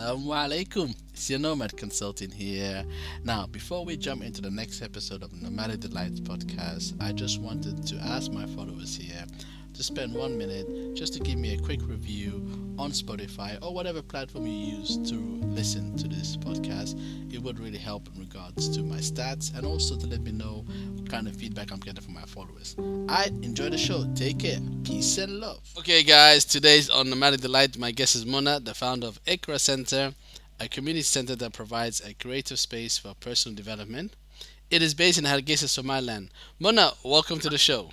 Assalamu alaikum. It's your Nomad Consulting here. Now, before we jump into the next episode of Nomadic Delights podcast, I just wanted to ask my followers here to spend one minute just to give me a quick review on Spotify or whatever platform you use to listen to this podcast. It would really help in regards to my stats and also to let me know what kind of feedback I'm getting from my followers. I enjoy the show. Take care. Peace and love. Okay, guys, today's on Nomadic Delight. My guest is Mona, the founder of Ikra Center, a community center that provides a creative space for personal development. It is based in Hargeisa, Somaliland. Mona, welcome to the show.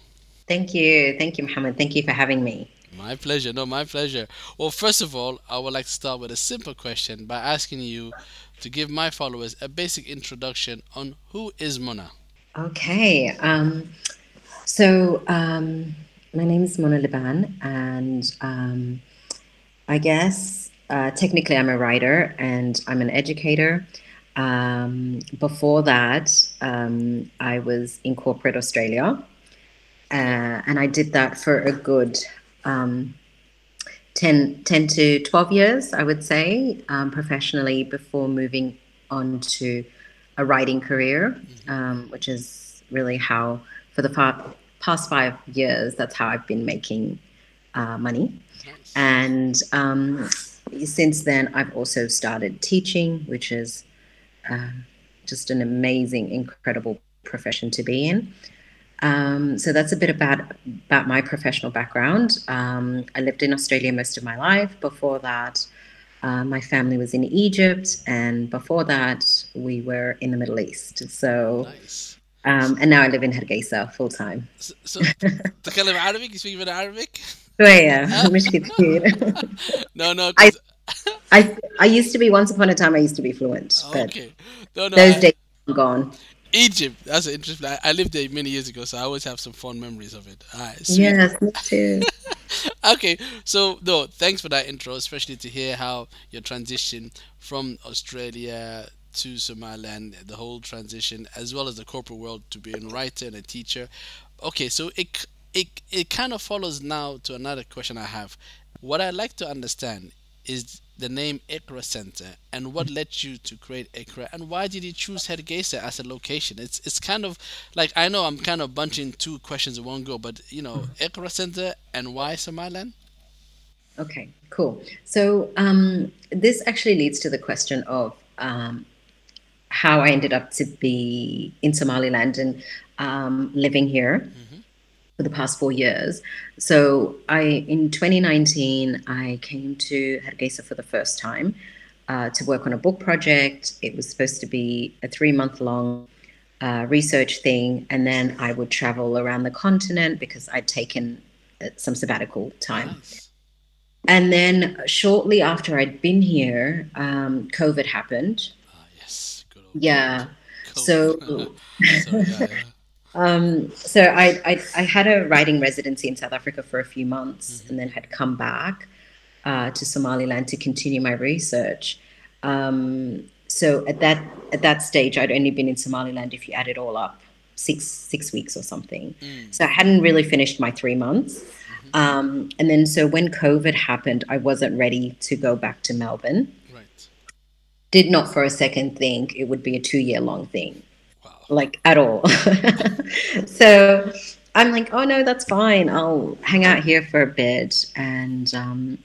Thank you. Thank you, Mohammed. Thank you for having me. My pleasure. No, my pleasure. Well, first of all, I would like to start with a simple question by asking you to give my followers a basic introduction on who is Mona. Okay. Um, so, um, my name is Mona Liban, and um, I guess uh, technically I'm a writer and I'm an educator. Um, before that, um, I was in corporate Australia uh, and I did that for a good um, 10, 10 to 12 years, I would say, um, professionally before moving on to a writing career, mm-hmm. um, which is really how, for the far, past five years, that's how I've been making uh, money. And um, since then, I've also started teaching, which is uh, just an amazing, incredible profession to be in. Um, so that's a bit about about my professional background. Um, I lived in Australia most of my life. Before that, uh, my family was in Egypt, and before that, we were in the Middle East. So, nice. um, and now I live in Hargeisa full time. So, so تتكلم Arabic? You speak even Arabic? شوية مش كثير. No, no. I, I I used to be once upon a time. I used to be fluent. But okay. No, no, those I, days are gone. Egypt. That's interesting. I, I, lived there many years ago, so I always have some fond memories of it. All right, yes, me too. okay, so no, thanks for that intro, especially to hear how your transition from Australia to Somaliland, the whole transition, as well as the corporate world to being a writer and a teacher. Okay, so it it it kind of follows now to another question I have. What I'd like to understand is the name Ikra Center and what led you to create Ikra and why did you choose Hargeisa as a location? It's it's kind of like I know I'm kind of bunching two questions in one go, but you know Ikra Center and why Somaliland? Okay, cool. So um, this actually leads to the question of um, how I ended up to be in Somaliland and um, living here. Mm-hmm for the past four years. So I in 2019 I came to Hargeisa for the first time uh, to work on a book project. It was supposed to be a three month long uh, research thing, and then I would travel around the continent because I'd taken uh, some sabbatical time. Nice. And then shortly after I'd been here, um, COVID happened. Ah, yes. yeah. So, so yeah, yeah. Um, so I, I, I had a writing residency in South Africa for a few months, mm-hmm. and then had come back uh, to Somaliland to continue my research. Um, so at that at that stage, I'd only been in Somaliland, if you add it all up, six six weeks or something. Mm. So I hadn't really finished my three months. Mm-hmm. Um, and then so when COVID happened, I wasn't ready to go back to Melbourne. Right. Did not for a second think it would be a two year long thing like at all. so I'm like, oh no, that's fine. I'll hang out here for a bit and um,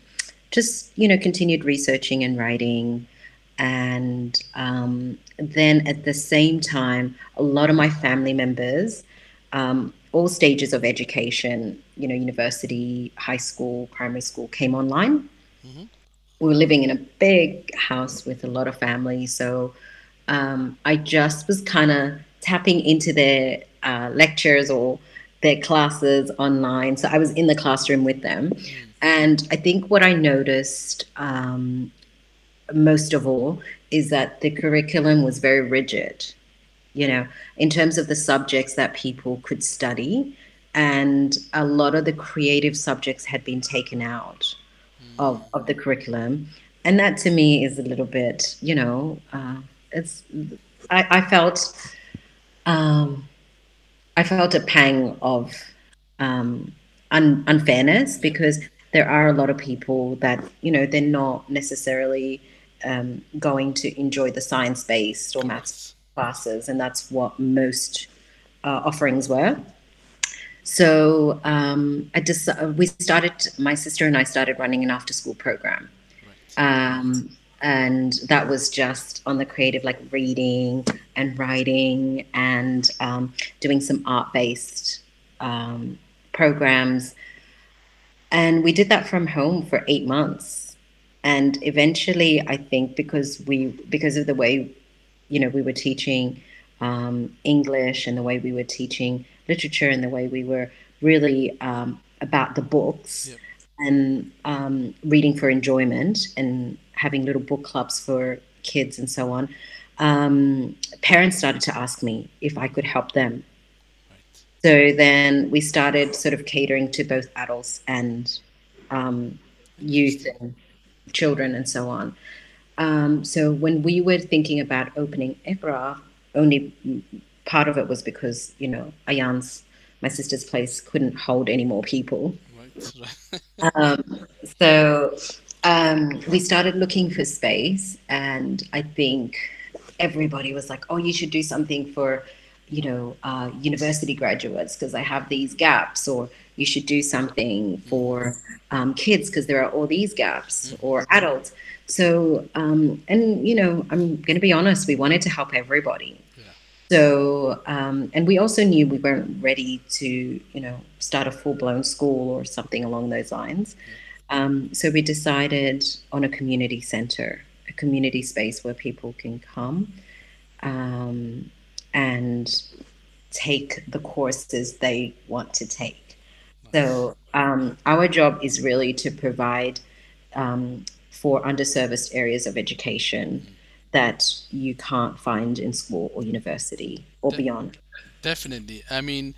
just, you know, continued researching and writing. And um, then at the same time, a lot of my family members, um, all stages of education, you know, university, high school, primary school, came online. Mm-hmm. We were living in a big house with a lot of family. So um, I just was kind of tapping into their uh, lectures or their classes online. So I was in the classroom with them. And I think what I noticed um, most of all is that the curriculum was very rigid, you know, in terms of the subjects that people could study. And a lot of the creative subjects had been taken out of, of the curriculum. And that to me is a little bit, you know, uh, it's, I, I felt um, I felt a pang of um, un- unfairness because there are a lot of people that you know they're not necessarily um, going to enjoy the science based or maths classes, and that's what most uh, offerings were. So um, I just we started. My sister and I started running an after school program, um, and that was just on the creative, like reading and writing and um, doing some art based um, programs. And we did that from home for eight months. And eventually, I think because we because of the way, you know, we were teaching um, English and the way we were teaching literature and the way we were really um, about the books. And um, reading for enjoyment and having little book clubs for kids and so on. Um, parents started to ask me if I could help them so then we started sort of catering to both adults and um, youth and children and so on. Um, so when we were thinking about opening Iqra, only part of it was because, you know, Ayan's, my sister's place, couldn't hold any more people. Um, so um, we started looking for space, and I think everybody was like, oh, you should do something for you know, uh, university graduates because I have these gaps, or you should do something for um, kids because there are all these gaps, or adults. So, um, and you know, I'm going to be honest, we wanted to help everybody. So, um, and we also knew we weren't ready to, you know, start a full blown school or something along those lines. Um, so we decided on a community center, a community space where people can come. Um, and take the courses they want to take. So um, our job is really to provide um, for underserviced areas of education that you can't find in school or university or De- beyond. Definitely. I mean,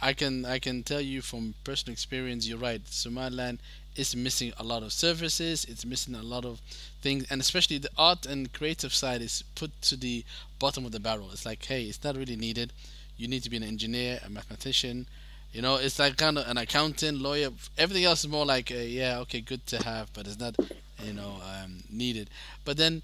I can I can tell you from personal experience. You're right. Somaliland is missing a lot of services. It's missing a lot of things, and especially the art and creative side is put to the bottom of the barrel. It's like, hey, it's not really needed. You need to be an engineer, a mathematician. You know, it's like kind of an accountant, lawyer. Everything else is more like, uh, yeah, okay, good to have, but it's not, you know, um, needed. But then,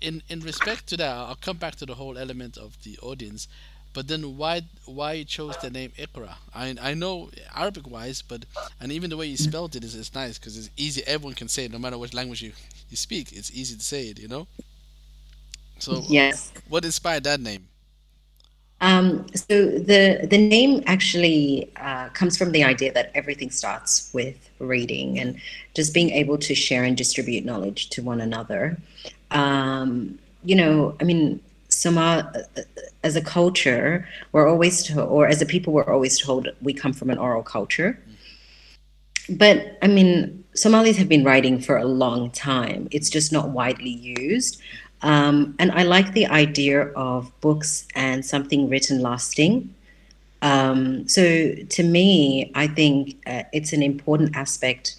in in respect to that, I'll come back to the whole element of the audience. But then why why you chose the name Iqra? I I know Arabic wise, but and even the way you spelled it is, is nice because it's easy. Everyone can say it, no matter which language you, you speak. It's easy to say it, you know. So yes, what inspired that name? Um, so the the name actually uh, comes from the idea that everything starts with reading and just being able to share and distribute knowledge to one another. Um, you know, I mean, Somal, as a culture, we're always told, or as a people, we're always told we come from an oral culture. But I mean, Somalis have been writing for a long time. It's just not widely used. Um, and I like the idea of books and something written lasting. Um, so to me, I think uh, it's an important aspect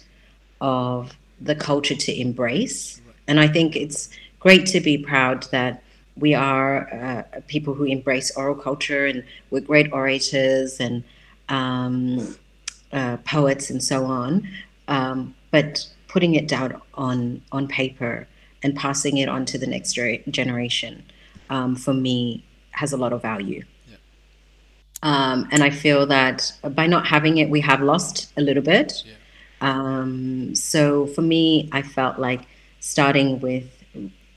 of the culture to embrace. And I think it's great to be proud that we are uh, people who embrace oral culture and we're great orators and um, uh, poets and so on. Um, but putting it down on on paper and passing it on to the next generation, um, for me, has a lot of value. Yeah. Um, and I feel that by not having it, we have lost a little bit. Yeah. Um, so for me, I felt like starting with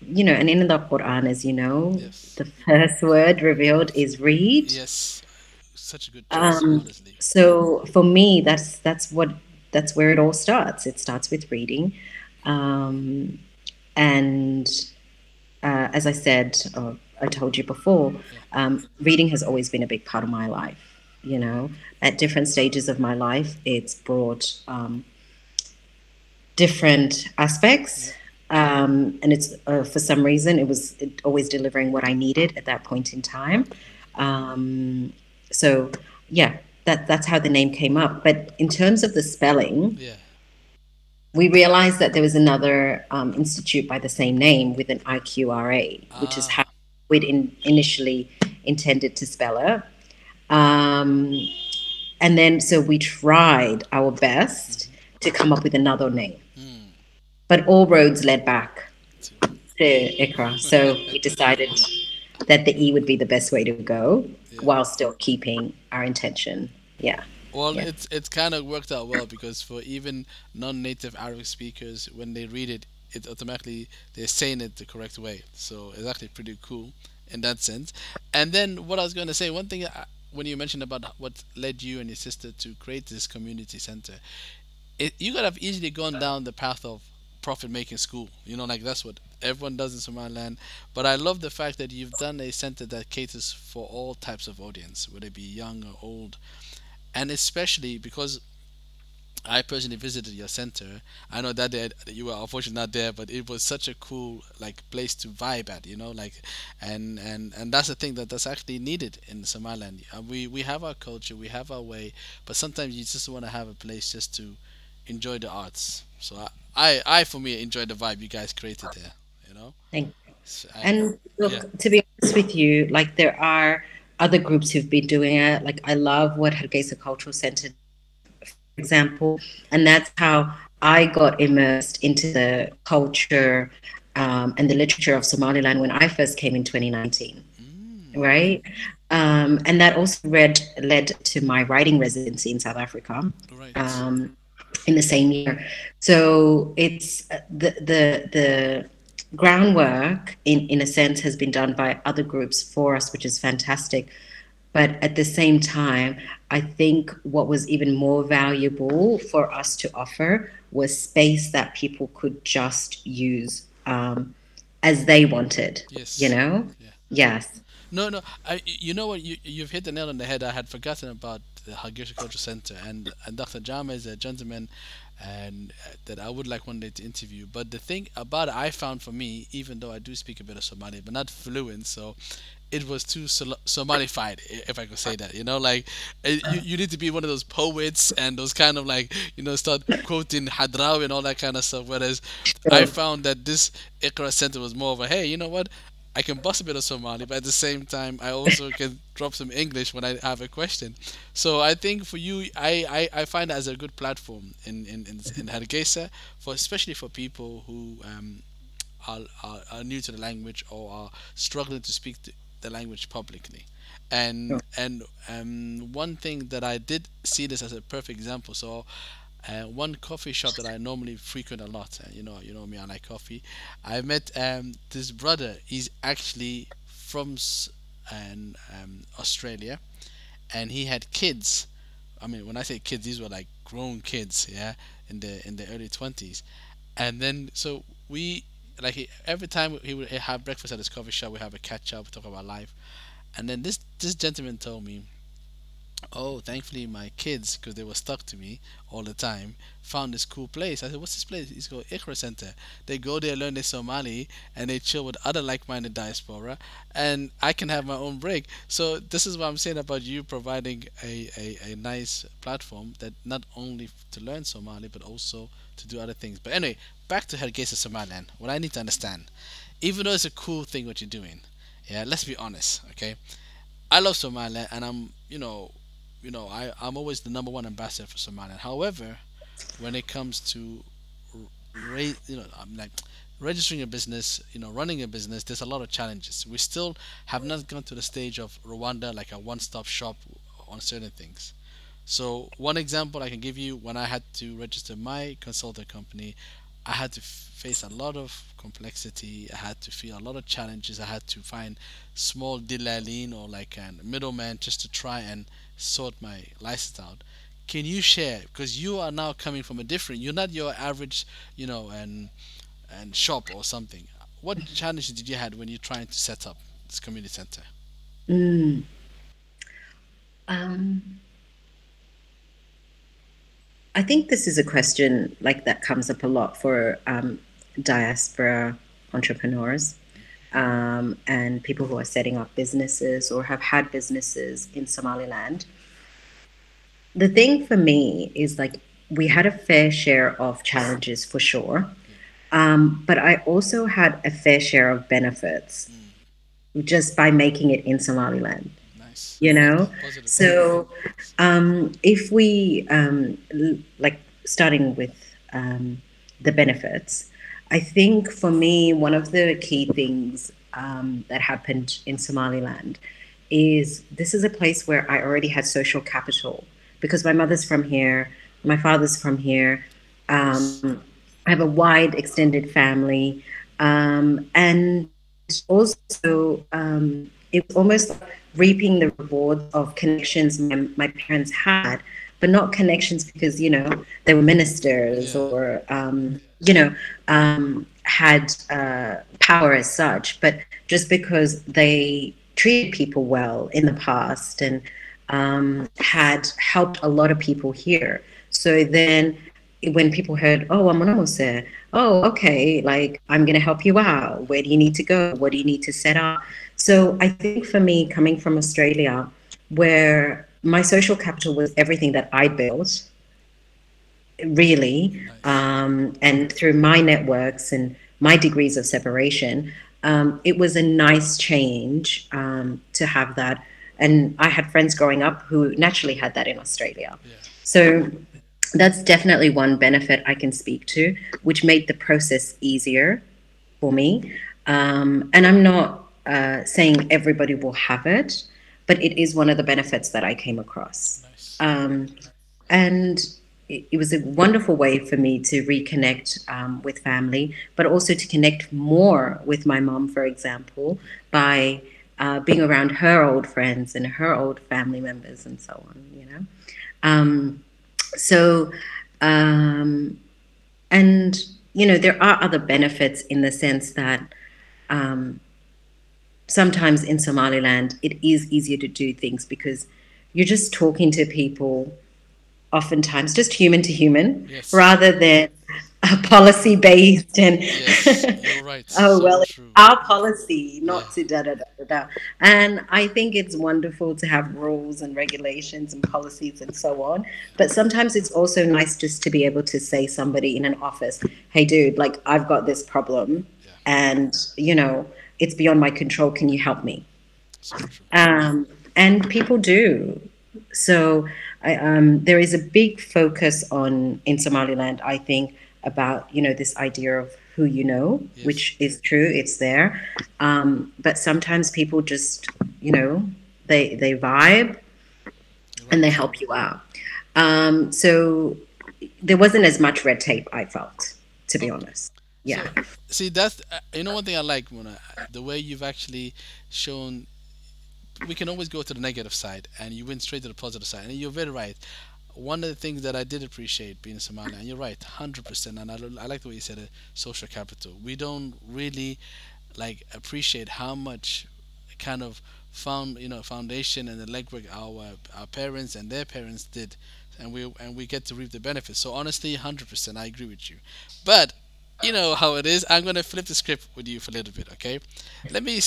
you know, and in the Quran, as you know, yes. the first word revealed is read. Yes, such a good choice, um, So for me, that's that's what that's where it all starts. It starts with reading, um, and uh, as I said, or I told you before, um, reading has always been a big part of my life. You know, at different stages of my life, it's brought um, different aspects. Um, and it's uh, for some reason it was always delivering what I needed at that point in time. Um, so yeah, that that's how the name came up. But in terms of the spelling, yeah. we realized that there was another um, institute by the same name with an IQRA, ah. which is ah. how we'd in, initially intended to spell it. Um, and then so we tried our best to come up with another name but all roads led back to Iqra. So we decided that the E would be the best way to go yeah. while still keeping our intention. Yeah. Well, yeah. it's it's kind of worked out well because for even non-native Arabic speakers, when they read it, it automatically they're saying it the correct way. So it's actually pretty cool in that sense. And then what I was going to say, one thing uh, when you mentioned about what led you and your sister to create this community center, it, you could have easily gone down the path of profit making school. You know, like that's what everyone does in Somaliland. But I love the fact that you've done a center that caters for all types of audience, whether it be young or old, and especially because I personally visited your center. I know that day you were unfortunately not there, but it was such a cool like place to vibe at, you know, like, and and and that's the thing that that's actually needed in Somaliland. Uh, we we have our culture, we have our way, but sometimes you just want to have a place just to enjoy the arts. So I I, I for me enjoy the vibe you guys created there, you know. Thank you. So I, and look, yeah. to be honest with you, like there are other groups who've been doing it. Like I love what Hargeisa Cultural Center example. And that's how I got immersed into the culture um, and the literature of Somaliland when I first came in 2019. Mm. Right. Um, and that also read, led to my writing residency in South Africa right. um, in the same year. So it's uh, the, the, the, groundwork in, in a sense has been done by other groups for us, which is fantastic. But at the same time, I think what was even more valuable for us to offer was space that people could just use um, as they wanted. Yes. You know? Yeah. Yes. No, no. I, you know what? You, you've hit the nail on the head. I had forgotten about the Hargeisa Culture Center, and, and Dr. Jama is a gentleman and uh, that I would like one day to interview. But the thing about it, I found for me, even though I do speak a bit of Somali, but not fluent, so it was too Somalified, if I could say that. You know, like you, you need to be one of those poets and those kind of like you know start quoting Hadrawi and all that kind of stuff. Whereas I found that this Iqra Center was more of a hey, you know what? I can bust a bit of Somali, but at the same time, I also can drop some English when I have a question. So I think for you, I, I, I find that as a good platform in in in, in Hargeisa, for especially for people who um, are, are, are new to the language or are struggling to speak the language publicly. And sure. and um, one thing that I did see this as a perfect example. So uh, one coffee shop that I normally frequent a lot. Uh, you know, you know me, I like coffee. I met um, this brother. He's actually from and um, Australia, and he had kids. I mean, when I say kids, these were like grown kids, yeah, in the in the early twenties. And then so we like he, every time he would have breakfast at his coffee shop, we have a catch up, talk about life, and then this this gentleman told me, "Oh, thankfully my kids, because they were stuck to me all the time, found this cool place." I said, "What's this place?" It's called Iqra Center. They go there, learn their Somali, and they chill with other like-minded diaspora, and I can have my own break. So this is what I'm saying about you providing a, a, a nice platform that not only to learn Somali but also to do other things. But anyway, back to Hargeisa Somaliland. What I need to understand, even though it's a cool thing what you're doing, yeah, let's be honest, okay? I love Somaliland, and I'm, you know, you know, I I'm always the number one ambassador for Somaliland. However, when it comes to, you know, I'm like registering a business, you know, running a business, there's a lot of challenges. We still have not gone to the stage of Rwanda, like a one-stop shop on certain things. So one example I can give you when I had to register my consulting company, I had to face a lot of complexity. I had to feel a lot of challenges. I had to find small dilalin or like a middleman just to try and sort my license out. Can you share because you are now coming from a different? You're not your average, you know, and and shop or something. What challenges did you had when you're trying to set up this community center? Mm. Um, I think this is a question like that comes up a lot for um, diaspora entrepreneurs um, and people who are setting up businesses or have had businesses in Somaliland. The thing for me is like we had a fair share of challenges for sure, um, but I also had a fair share of benefits just by making it in Somaliland nice. you know Positive. so um, if we um, like starting with um, the benefits I think for me, one of the key things um, that happened in Somaliland is this is a place where I already had social capital because my mother's from here, my father's from here. Um, I have a wide extended family. Um, and also, um, it was almost reaping the rewards of connections my, my parents had, but not connections because, you know, they were ministers or, um, you know, um, had uh, power as such, but just because they treated people well in the past and um, had helped a lot of people here. So then when people heard, oh, I'm an oh, okay, like I'm going to help you out. Where do you need to go? What do you need to set up? So I think for me, coming from Australia, where my social capital was everything that I built, really, um, and through my networks and my degrees of separation, um, it was a nice change um, to have that. And I had friends growing up who naturally had that in Australia. Yeah. So that's definitely one benefit I can speak to, which made the process easier for me. Um, and I'm not uh, saying everybody will have it, but it is one of the benefits that I came across. Nice. Um, and it, it, was a wonderful way for me to reconnect um, with family, but also to connect more with my mom, for example, by uh, being around her old friends and her old family members and so on, you know. Um, so, um, and you know, there are other benefits in the sense that um, sometimes in Somaliland it is easier to do things because you're just talking to people, oftentimes just human to human, yes. rather than policy based and yes, right. oh so well true. our policy not yeah. to da, da da da da and i think it's wonderful to have rules and regulations and policies and so on but sometimes it's also nice just to be able to say somebody in an office hey dude like i've got this problem yeah. and you know it's beyond my control can you help me so um, and people do so I, um, there is a big focus on in somaliland i think about you know this idea of who you know, yes. which is true, it's there. Um, but sometimes people just you know they they vibe and they help you out. Um, so there wasn't as much red tape I felt, to be honest. Yeah. So, see, that's uh, you know one thing I like, Mona, the way you've actually shown. We can always go to the negative side, and you went straight to the positive side, and you're very right one of the things that I did appreciate being in Somalia, and you're right, hundred percent, and I, I like the way you said it, social capital. We don't really like appreciate how much kind of found you know foundation and the legwork our our parents and their parents did, and we and we get to reap the benefits. So honestly, hundred percent, I agree with you. But you know how it is. I'm gonna flip the script with you for a little bit, okay? Let me,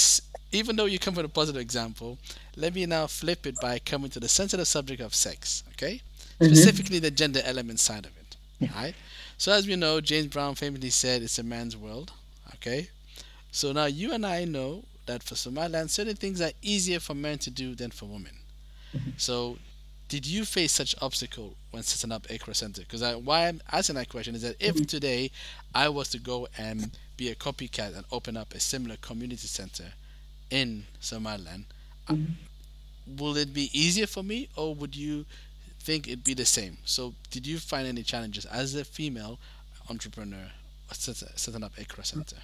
even though you come with a positive example, let me now flip it by coming to the sensitive subject of sex, okay? mm-hmm. specifically the gender element side of it. Yeah. Right? So as we know, James Brown famously said it's a man's world. Okay? So now you and I know that for Somaliland, certain things are easier for men to do than for women. Mm-hmm. So did you face such obstacle when setting up Iqra Center? Because why I'm asking that question is that if mm-hmm. today I was to go and be a copycat and open up a similar community center in Somaliland, mm-hmm. will it be easier for me, or would you think it'd be the same. So, did you find any challenges as a female entrepreneur setting up Iqra Center?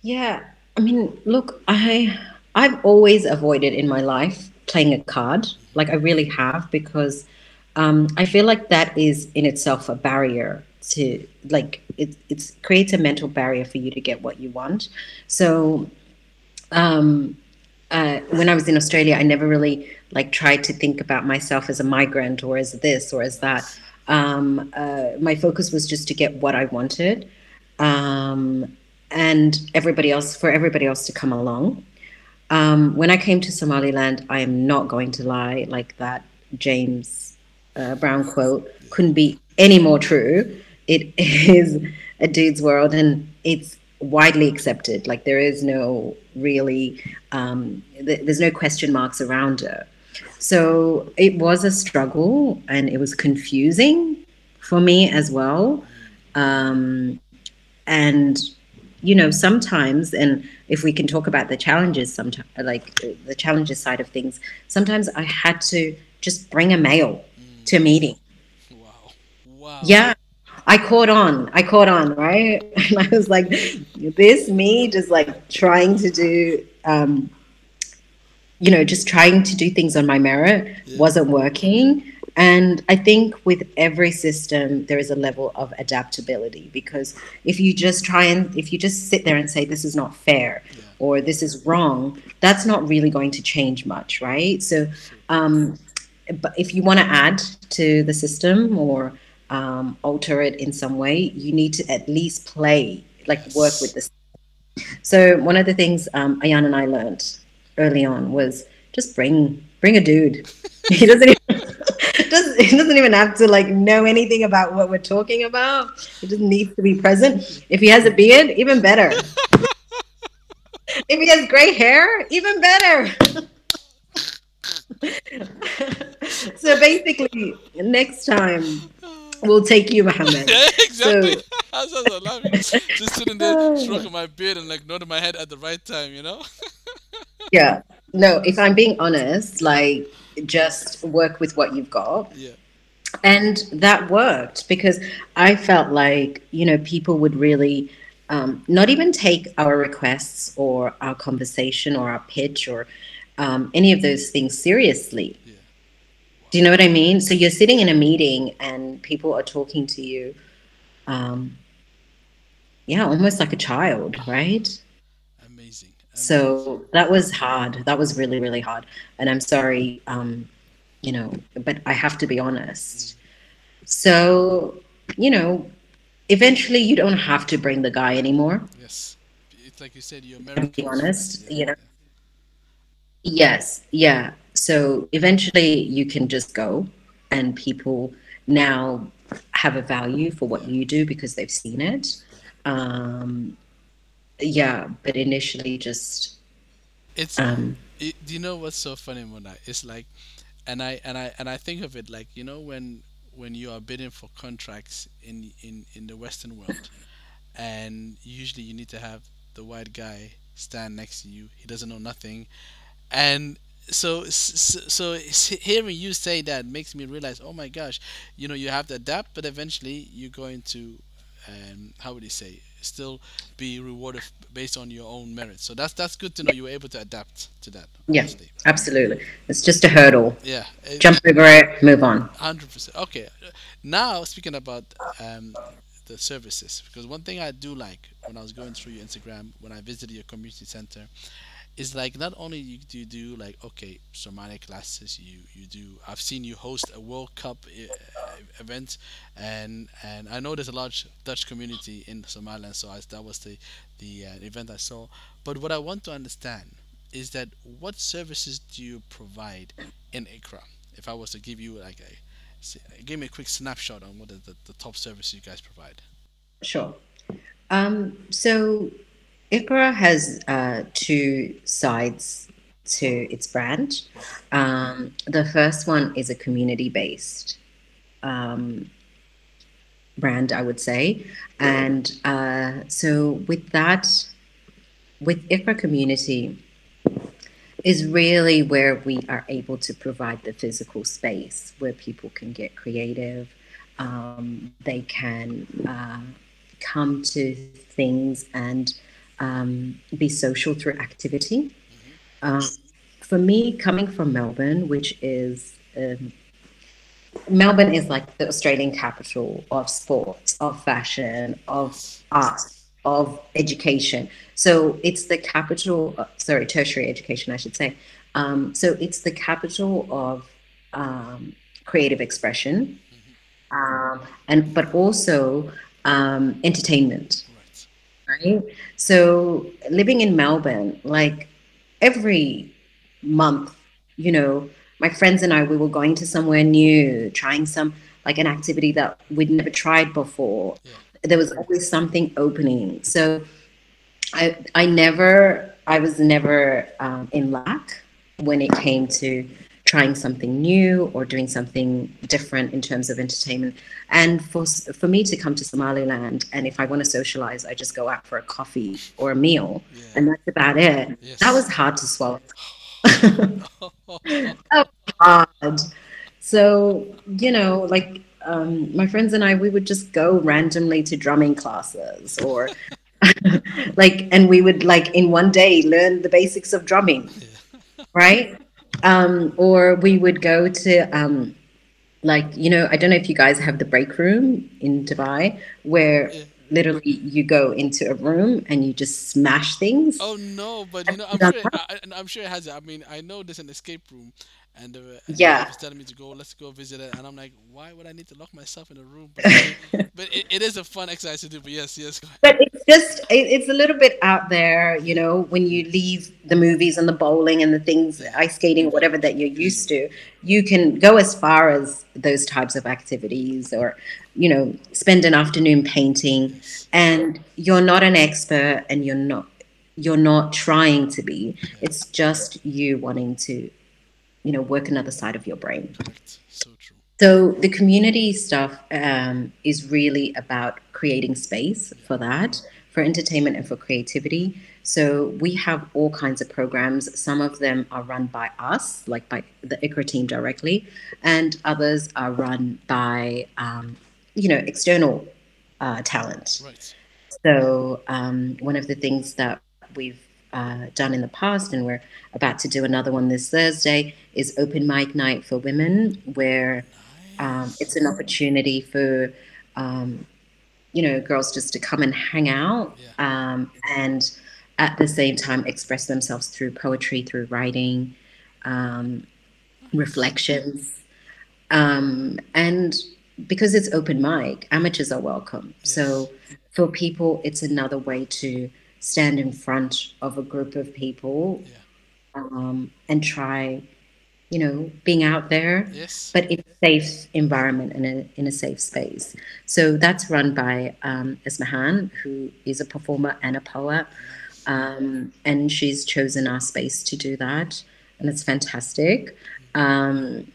Yeah, I mean, look, I I've always avoided in my life playing a card, like I really have, because um, I feel like that is in itself a barrier to like it it creates a mental barrier for you to get what you want. So um, uh, when I was in Australia, I never really like tried to think about myself as a migrant or as this or as that. Um, uh, my focus was just to get what I wanted, um, and everybody else for everybody else to come along. Um, when I came to Somaliland, I am not going to lie, like that James uh, Brown quote couldn't be any more true. It is a dude's world, and it's widely accepted. Like there is no really, um, th- there's no question marks around it. So it was a struggle and it was confusing for me as well. Um, and you know sometimes and if we can talk about the challenges sometimes like the challenges side of things sometimes i had to just bring a male mm. to a meeting wow wow yeah I caught on. I caught on, right? And I was like, this me just like trying to do, um, you know, just trying to do things on my merit yeah. wasn't working. And I think with every system, there is a level of adaptability because if you just try and if you just sit there and say, this is not fair yeah. or this is wrong, that's not really going to change much, right? So, um, but if you want to add to the system or um, alter it in some way, you need to at least play, like work with this. So one of the things um, Ayan and I learned early on was just bring bring a dude. he doesn't even doesn't he doesn't even have to like know anything about what we're talking about. He just needs to be present. If he has a beard, even better. if he has gray hair, even better. so basically, next time we'll take you, Mohammed. yeah, exactly. So, I was laughing. Just sitting there, stroking my beard and like nodding my head at the right time, you know? yeah. No, if I'm being honest, like just work with what you've got. Yeah. And that worked because I felt like, you know, people would really um, not even take our requests or our conversation or our pitch or um, any of those things seriously. Yeah. Do you know what I mean? So you're sitting in a meeting and people are talking to you, um, yeah, almost like a child, right? Amazing. Amazing. So that was hard. That was really, really hard. And I'm sorry, um, you know, but I have to be honest. So, you know, eventually you don't have to bring the guy anymore. Yes. It's like you said, you're American. To be honest, yeah. you know. Yes, yeah. So eventually you can just go and people now have a value for what you do because they've seen it. Um, yeah, but initially just it's um, it, do you know what's so funny Mona? It's like and I and I and I think of it like, you know, when when you are bidding for contracts in in in the western world and usually you need to have the white guy stand next to you. He doesn't know nothing and so, so hearing you say that makes me realize oh my gosh you know you have to adapt but eventually you're going to um, how would you say still be rewarded based on your own merits. So that's that's good to know you were able to adapt to that yeah absolutely. It's just a hurdle. Yeah jump over it move on. 100% okay now speaking about um, the services because one thing i do like when i was going through your instagram when i visited your community center is like not only do you do like okay Somali classes you you do I've seen you host a World Cup uh, event and and I know there's a large Dutch community in Somaliland so I, that was the the uh, event I saw. But what I want to understand is that what services do you provide in ICRA if I was to give you like a give me a quick snapshot on what are the, the top services you guys provide. Sure. Um, so ICRA has uh, two sides to its brand. Um, the first one is a community based um, brand, I would say. And uh, so, with that, with ICRA community, is really where we are able to provide the physical space where people can get creative. Um, they can uh, come to things and um, be social through activity. Um, for me, coming from Melbourne, which is um, Melbourne is like the Australian capital of sports, of fashion, of art, of education. So it's the capital, uh, sorry, tertiary education, I should say. Um, so it's the capital of um, creative expression, um, and but also um, entertainment right? So living in Melbourne, like every month, you know, my friends and I, we were going to somewhere new, trying some like an activity that we'd never tried before. Yeah. There was always something opening. So I, I never, I was never um, in lack when it came to trying something new or doing something different in terms of entertainment. And for for me to come to Somaliland, and if I want to socialize, I just go out for a coffee or a meal, yeah. and that's about it. Yes. That was hard to swallow. hard. So you know, like um, my friends and I, we would just go randomly to drumming classes or. like and we would like in one day learn the basics of drumming yeah. right um, or we would go to um, like you know i don't know if you guys have the break room in dubai where literally you go into a room and you just smash things. Oh no but you know i'm sure I, i'm sure it has i mean i know there's an escape room and, uh, and yeah. was telling me to go let's go visit it. And i'm like why would i need to lock myself in a room? But, but it, it is a fun exercise to do but yes yes but it's just it, it's a little bit out there you know when you leave the movies and the bowling and the things ice skating whatever that you're used to you can go as far as those types of activities or you know spend an afternoon painting. And you're not an expert and you're not you're not trying to be. It's just you wanting to you know work another side of your brain. So true. So the community stuff um, is really about creating space for that for entertainment and for creativity. So we have all kinds of programs. Some of them are run by us like by the ICRA team directly and others are run by um, you know external uh, talent. Right. so um, one of the things that we've uh, done in the past, and we're about to do another one this Thursday, is open mic night for women, where um, it's an opportunity for um, you know girls just to come and hang out um, and at the same time express themselves through poetry, through writing, um, reflections, um, and because it's open mic, amateurs are welcome. Yes. So for people, it's another way to stand in front of a group of people yeah. um, and try, you know, being out there, yes. but in a safe environment and in, in a safe space. So that's run by um, Ismahan, who is a performer and a poet. Um, and she's chosen our space to do that. And it's fantastic. Um,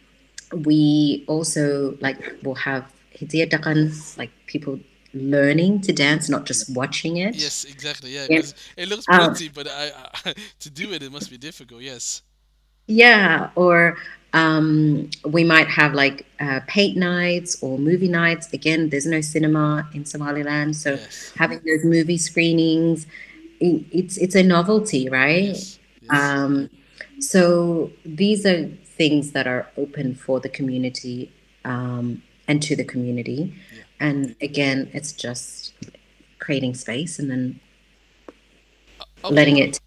we also like will have Hidiya Dakan, like people learning to dance, not just watching it. Yes, exactly. Yeah, it looks um, pretty, um, but I, I, to do it, it must be difficult. Yes. Yeah, or um, we might have like uh, paint nights or movie nights. Again, there's no cinema in Somaliland, so yes. having those movie screenings, it, it's it's a novelty, right? Yes. Yes. Um, so these are things that are open for the community um, and to the community. Yeah and again it's just creating space and then uh, okay. letting it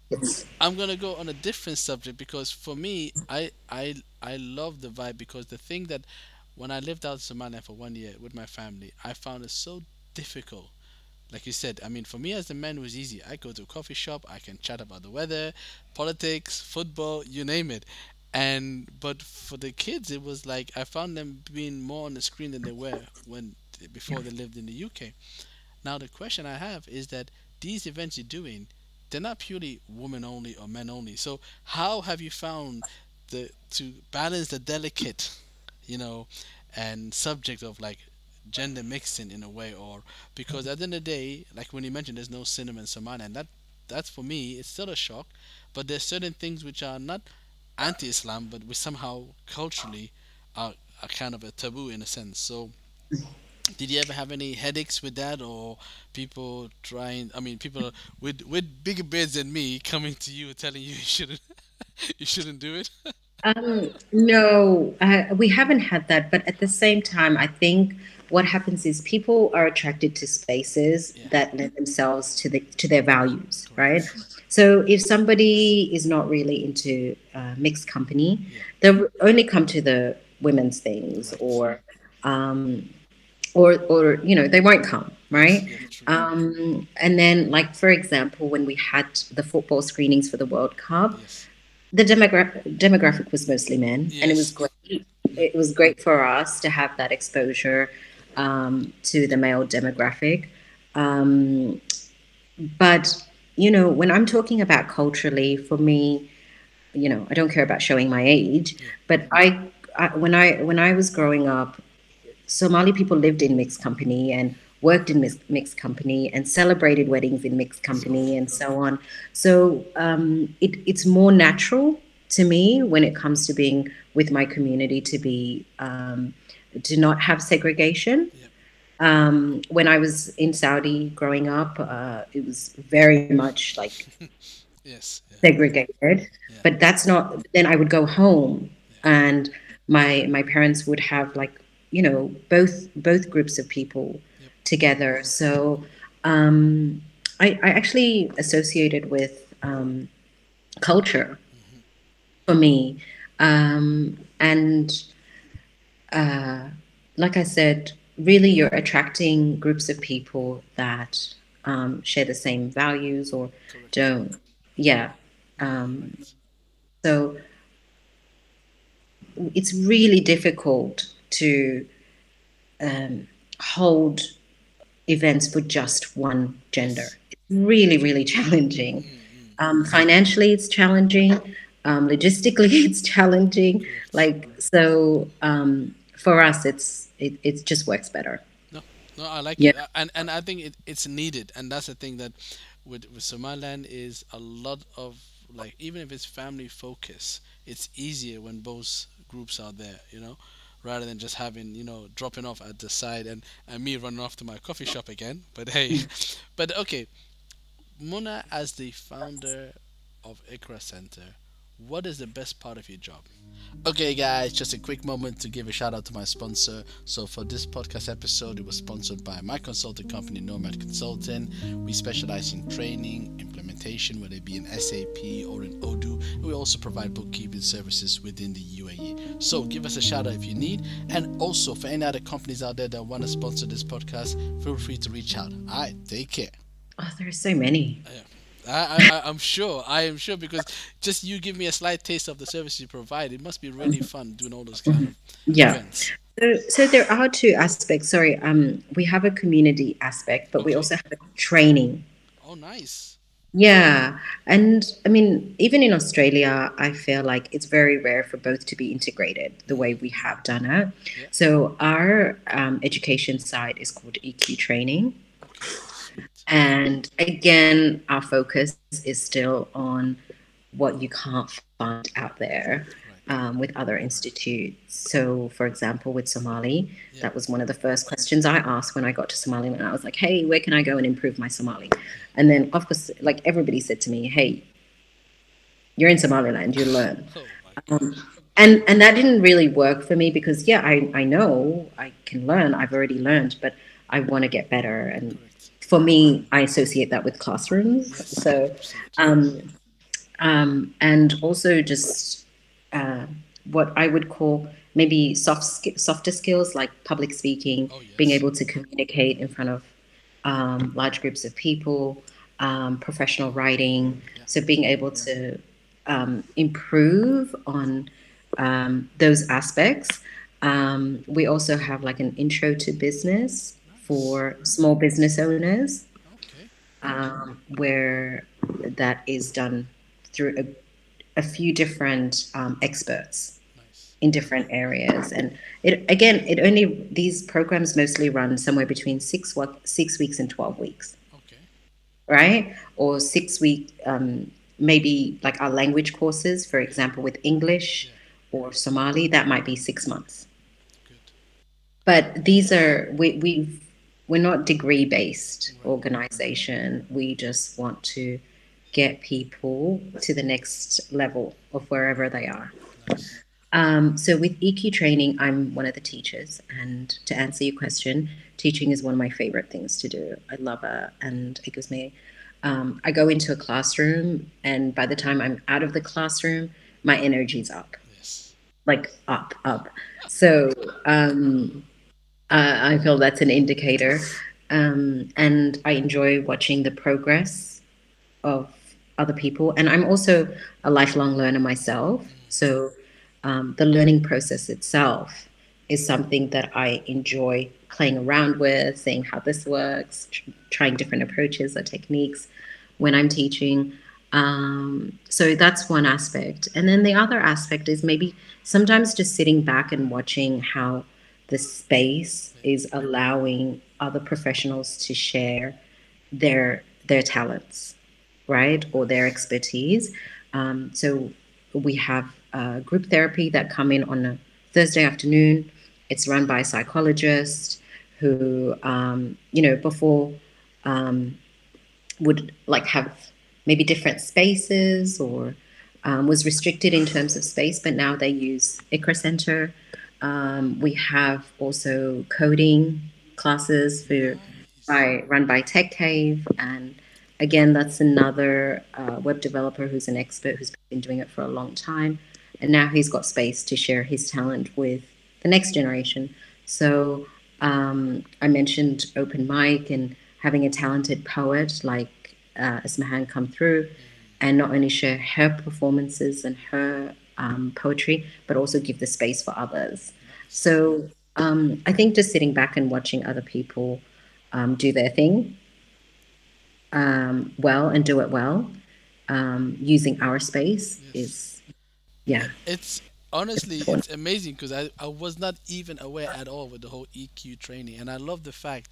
i'm gonna go on a different subject because for me i i i love the vibe because the thing that when i lived out in somalia for one year with my family i found it so difficult like you said, I mean, for me as a man, it was easy. I go to a coffee shop, I can chat about the weather, politics, football, you name it and but for the kids it was like i found them being more on the screen than they were when before they lived in the uk now the question i have is that these events you're doing they're not purely women only or men only. So how have you found the to balance the delicate you know and subject of like gender mixing in a way or because at the end of the day like when you mentioned there's no cinema in Somalia and that that's for me it's still a shock but there's certain things which are not anti-Islam, but we somehow culturally are, are kind of a taboo in a sense. So, did you ever have any headaches with that, or people trying? I mean, people with with bigger beards than me coming to you telling you you shouldn't you shouldn't do it. um, no, uh, we haven't had that, but at the same time, I think what happens is people are attracted to spaces yeah. that lend themselves to the to their values, right? So if somebody is not really into uh, mixed company, yeah. they'll only come to the women's things or um, or or you know they won't come right? Um, and then like for example when we had the football screenings for the world cup yes. the demogra- demographic was mostly men yes. and it was great. It was great for us to have that exposure um, to the male demographic. Um, but you know, when I'm talking about culturally, for me, you know, I don't care about showing my age, but I, I when I when I was growing up, Somali people lived in mixed company and worked in mixed company and celebrated weddings in mixed company and so on. So um, it, it's more natural to me when it comes to being with my community to be um, to not have segregation. Um, when I was in Saudi growing up, uh, it was very much like yes, yeah. segregated. Yeah. But that's not. Then I would go home, and my my parents would have like you know both both groups of people yep. together. So um, I, I actually associated with um, culture mm-hmm. for me, um, and uh, like I said, really you're attracting groups of people that um, share the same values or don't. Yeah. Um, so it's really difficult to um, hold events for just one gender. It's really, really challenging. Mm-hmm. Um, financially, it's challenging. Um, logistically, it's challenging. Like so, um, for us, it's it, it just works better. No, no, I like yeah. it, and and I think it, it's needed, and that's the thing that with with Somaliland is a lot of like even if it's family focus, it's easier when both groups are there, you know, rather than just having you know dropping off at the side and and me running off to my coffee shop again. But hey, but okay, Mona as the founder of Iqra Center, what is the best part of your job? Okay, guys, just a quick moment to give a shout out to my sponsor. So, for this podcast episode, it was sponsored by my consulting company, Nomad Consulting. We specialize in training, implementation, whether it be in SAP or in Odoo. We also provide bookkeeping services within the UAE. So, give us a shout out if you need. And also, for any other companies out there that want to sponsor this podcast, feel free to reach out. All right, take care. Oh, there are so many. Yeah. I, I, am sure. I am sure because just you give me a slight taste of the service you provide. It must be really fun doing all those kind of yeah. events. So, so there are two aspects. Sorry, um, we have a community aspect, but okay. we also have a training. Oh, nice. Yeah, and I mean, even in Australia, I feel like it's very rare for both to be integrated the way we have done it. Yeah. So our um, education side is called EQ Training. And again, our focus is still on what you can't find out there um, with other institutes. So, for example, with Somali, yeah. that was one of the first questions I asked when I got to Somaliland. I was like, hey, where can I go and improve my Somali? And then, of course, like everybody said to me, hey, you're in Somaliland, you learn. Oh um, and and that didn't really work for me because yeah, I, I know I can learn. I've already learned, but I want to get better and for me, I associate that with classrooms. So, um, um, and also just uh, what I would call maybe soft softer skills like public speaking, oh, yes. being able to communicate in front of um, large groups of people, um, professional writing. Yeah. So being able to um, improve on um, those aspects. we also have like an intro to business for small business owners, um, where that is done through a, a few different um, experts nice. in different areas. And it again, it only these programs mostly run somewhere between six six weeks and twelve weeks. Okay. Right, or six week. Um, maybe like our language courses, for example, with English yeah. or Somali, that might be six months. But these are we we've we're not degree based organization. We just want to get people to the next level of wherever they are. Um, so with EQ training, I'm one of the teachers, and to answer your question, teaching is one of my favorite things to do. I love it, and it gives me. Um, I go into a classroom, and by the time I'm out of the classroom, my energy's up, yes. like up, up. So um, uh, I feel that's an indicator. Um, and I enjoy watching the progress of other people. And I'm also a lifelong learner myself. So um, the learning process itself is something that I enjoy playing around with, seeing how this works, tr- trying different approaches or techniques when I'm teaching. Um, so that's one aspect. And then the other aspect is maybe sometimes just sitting back and watching how the space is allowing other professionals to share their their talents, right, or their expertise. Um, so we have group therapy that come in on a Thursday afternoon. It's run by a psychologist who, um, you know, before um, would like have maybe different spaces or um, was restricted in terms of space, but now they use Iqra Center. Um, we have also coding classes for by run by Tech Cave, and again, that's another uh, web developer who's an expert who's been doing it for a long time, and now he's got space to share his talent with the next generation. So um, I mentioned open mic and having a talented poet like uh, Ismahan come through and not only share her performances and her um, poetry, but also give the space for others. So um, I think just sitting back and watching other people um, do their thing um, well and do it well, um, using our space yes. is, yeah. It's honestly it's amazing because I, I was not even aware at all with the whole EQ training, and I love the fact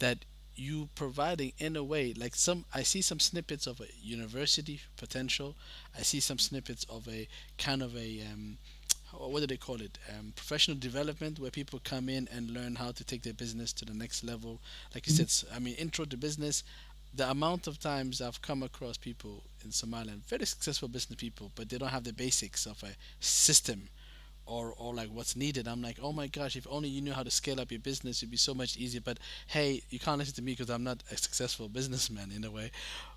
that you providing in a way like some i see some snippets of a university potential. I see some snippets of a kind of a um, what do they call it? Um, professional development where people come in and learn how to take their business to the next level. Like you said i mean intro to business the amount of times i've come across people in somaliland very successful business people but they don't have the basics of a system or or like what's needed. I'm like oh my gosh if only you knew how to scale up your business it'd be so much easier. But hey you can't listen to me because i'm not a successful businessman in a way.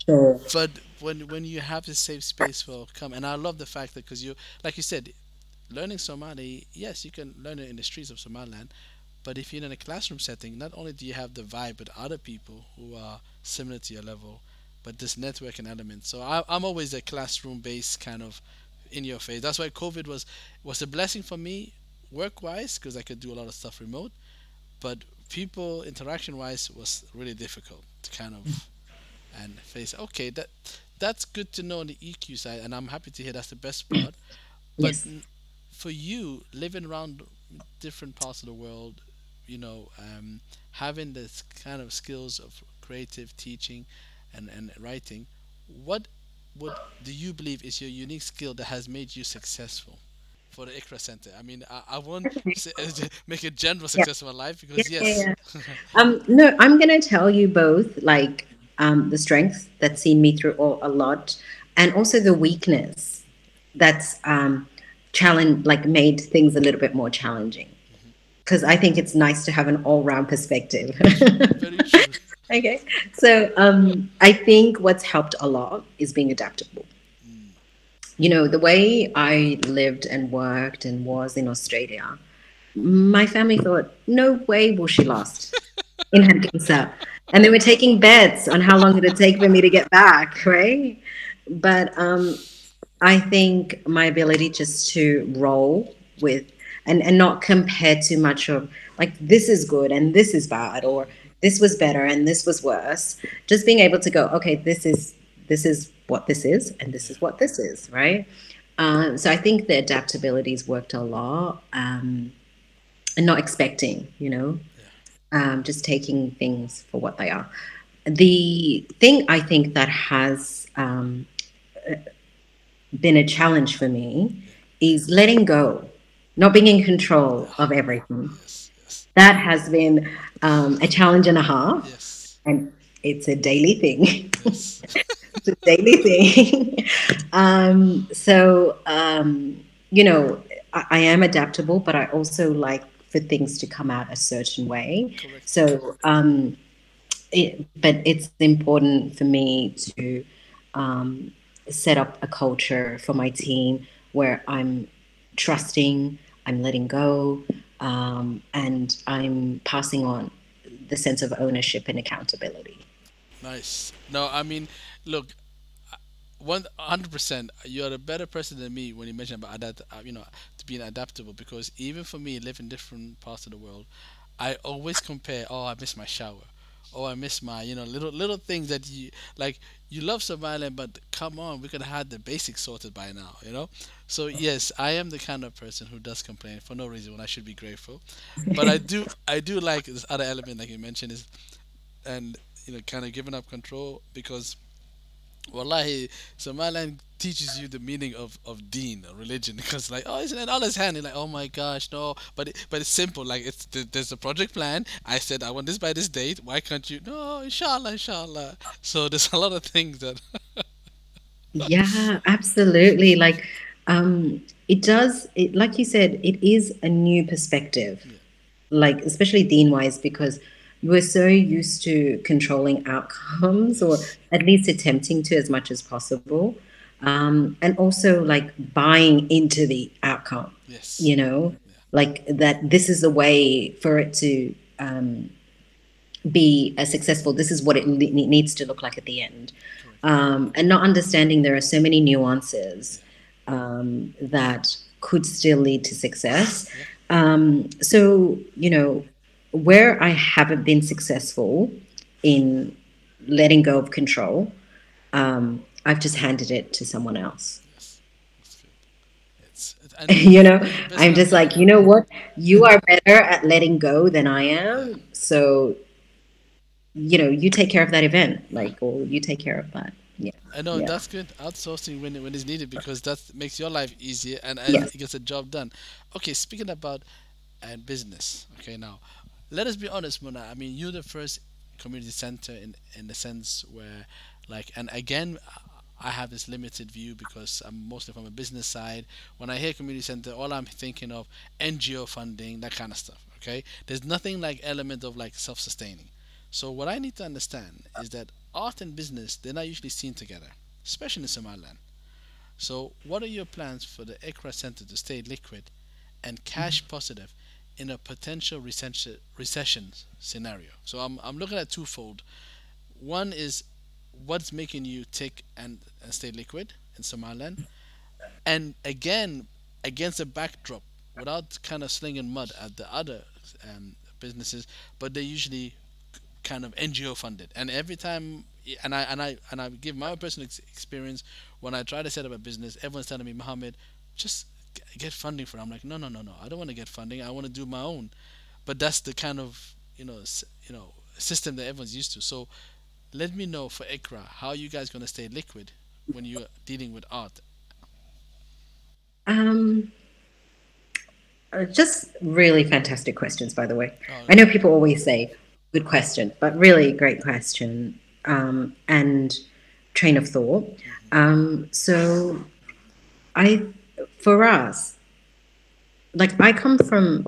Sure. but when when you have this safe space for come and i love the fact that because you like you said learning somali yes you can learn it in the streets of somaliland but if you're in a classroom setting not only do you have the vibe with other people who are similar to your level but this networking element. So I, i'm always a classroom based kind of in your face. That's why COVID was was a blessing for me work wise because I could do a lot of stuff remote, but people interaction wise was really difficult to kind of and face. Okay, that that's good to know on the EQ side, and I'm happy to hear that's the best part. But yes. for you living around different parts of the world, you know, um, having this kind of skills of creative teaching and, and writing, what what do you believe is your unique skill that has made you successful for the Iqra Center? I mean, I, I won't say, make a general success yeah. of my life because yeah, yes. Yeah, um, no, I'm gonna tell you both, like um, the strength that's seen me through all, a lot, and also the weakness that's um, challenge, like made things a little bit more challenging. Because mm-hmm. I think it's nice to have an all-round perspective. Very true. Okay. So um, I think what's helped a lot is being adaptable. You know, the way I lived and worked and was in Australia, my family thought, no way will she last in Hargeisa. And they were taking bets on how long it would take for me to get back, right? But um, I think my ability just to roll with and, and not compare too much of like this is good and this is bad or this was better and this was worse. Just being able to go okay this is this is what this is and this is what this is right? Um, so i think the adaptability's worked a lot um, and not expecting you know um, just taking things for what they are. The thing i think that has um, been a challenge for me is letting go not being in control of everything. That has been um, a challenge and a half. Yes. And it's a daily thing. Yes. it's a daily thing. um, so, um, you know, I, I, am adaptable, but I also like for things to come out a certain way. Correct. So, um, it, but it's important for me to um, set up a culture for my team where I'm trusting, I'm letting go, um, and I'm passing on the sense of ownership and accountability. Nice. No, I mean, look, one hundred percent. You're a better person than me when you mention about that. Uh, you know, to being adaptable because even for me, living in different parts of the world, I always compare. Oh, I miss my shower. Oh, I miss my you know little little things that you like. you love Somaliland, but come on, we could have had the basics sorted by now, you know? So, uh-huh. yes, I am the kind of person who does complain for no reason when I should be grateful. But I do, I do like this other element, like you mentioned, is, and, you know, kind of giving up control because Wallahi, Somaliland teaches you the meaning of, of deen or religion because like oh isn't it Allah's hand. You're like oh my gosh no. But it, but it's simple. Like it's there's a project plan. I said I want this by this date. Why can't you? No inshallah inshallah. So there's a lot of things that Yeah, absolutely. Like, um, it does, it, like you said, it is a new perspective, yeah. Like, especially deen wise, because we're so used to controlling outcomes or at least attempting to as much as possible. Um, and also like buying into the outcome, yes you know, yeah like that this is the way for it to um, be a successful, this is what it ne- needs to look like at the end. um, and not understanding there are so many nuances um, that could still lead to success. Um, so, you know, where I haven't been successful in letting go of control, um, I've just handed it to someone else. yes that's it's you know, I'm just like, you know what? You are better at letting go than I am. So, you know, you take care of that event, like, or you take care of that. Yeah. I know Yeah. that's good. Outsourcing when when it's needed because that makes your life easier and, and Yes. it gets the job done. Okay, speaking about and business. Okay, now let us be honest, Mona. I mean, you're the first community center in in the sense where, like, and again, I have this limited view because I'm mostly from a business side. When I hear community center, all I'm thinking of NGO funding, that kind of stuff. Okay, there's nothing like element of like self-sustaining. So what I need to understand is that art and business they're not usually seen together, especially in Somaliland. So what are your plans for the Iqra Center to stay liquid and cash mm-hmm. positive in a potential recession scenario? So I'm I'm looking at twofold. One is what's making you tick and, and stay liquid in Somaliland, and again against a backdrop without kind of slinging mud at the other um, businesses, but they're usually kind of NGO funded. And every time, and I and I and I give my personal ex- experience when I try to set up a business, everyone's telling me, Mohammed, just get funding for it. I'm like, no, no, no, no. I don't want to get funding. I want to do my own. But that's the kind of you know you know system that everyone's used to. So let me know for Iqra how you guys gonna stay liquid when you're dealing with art. Um, uh, just really fantastic questions, by the way. Oh, I know people always say, good question, but really great question um, and train of thought. Um, so, I, for us, like I come from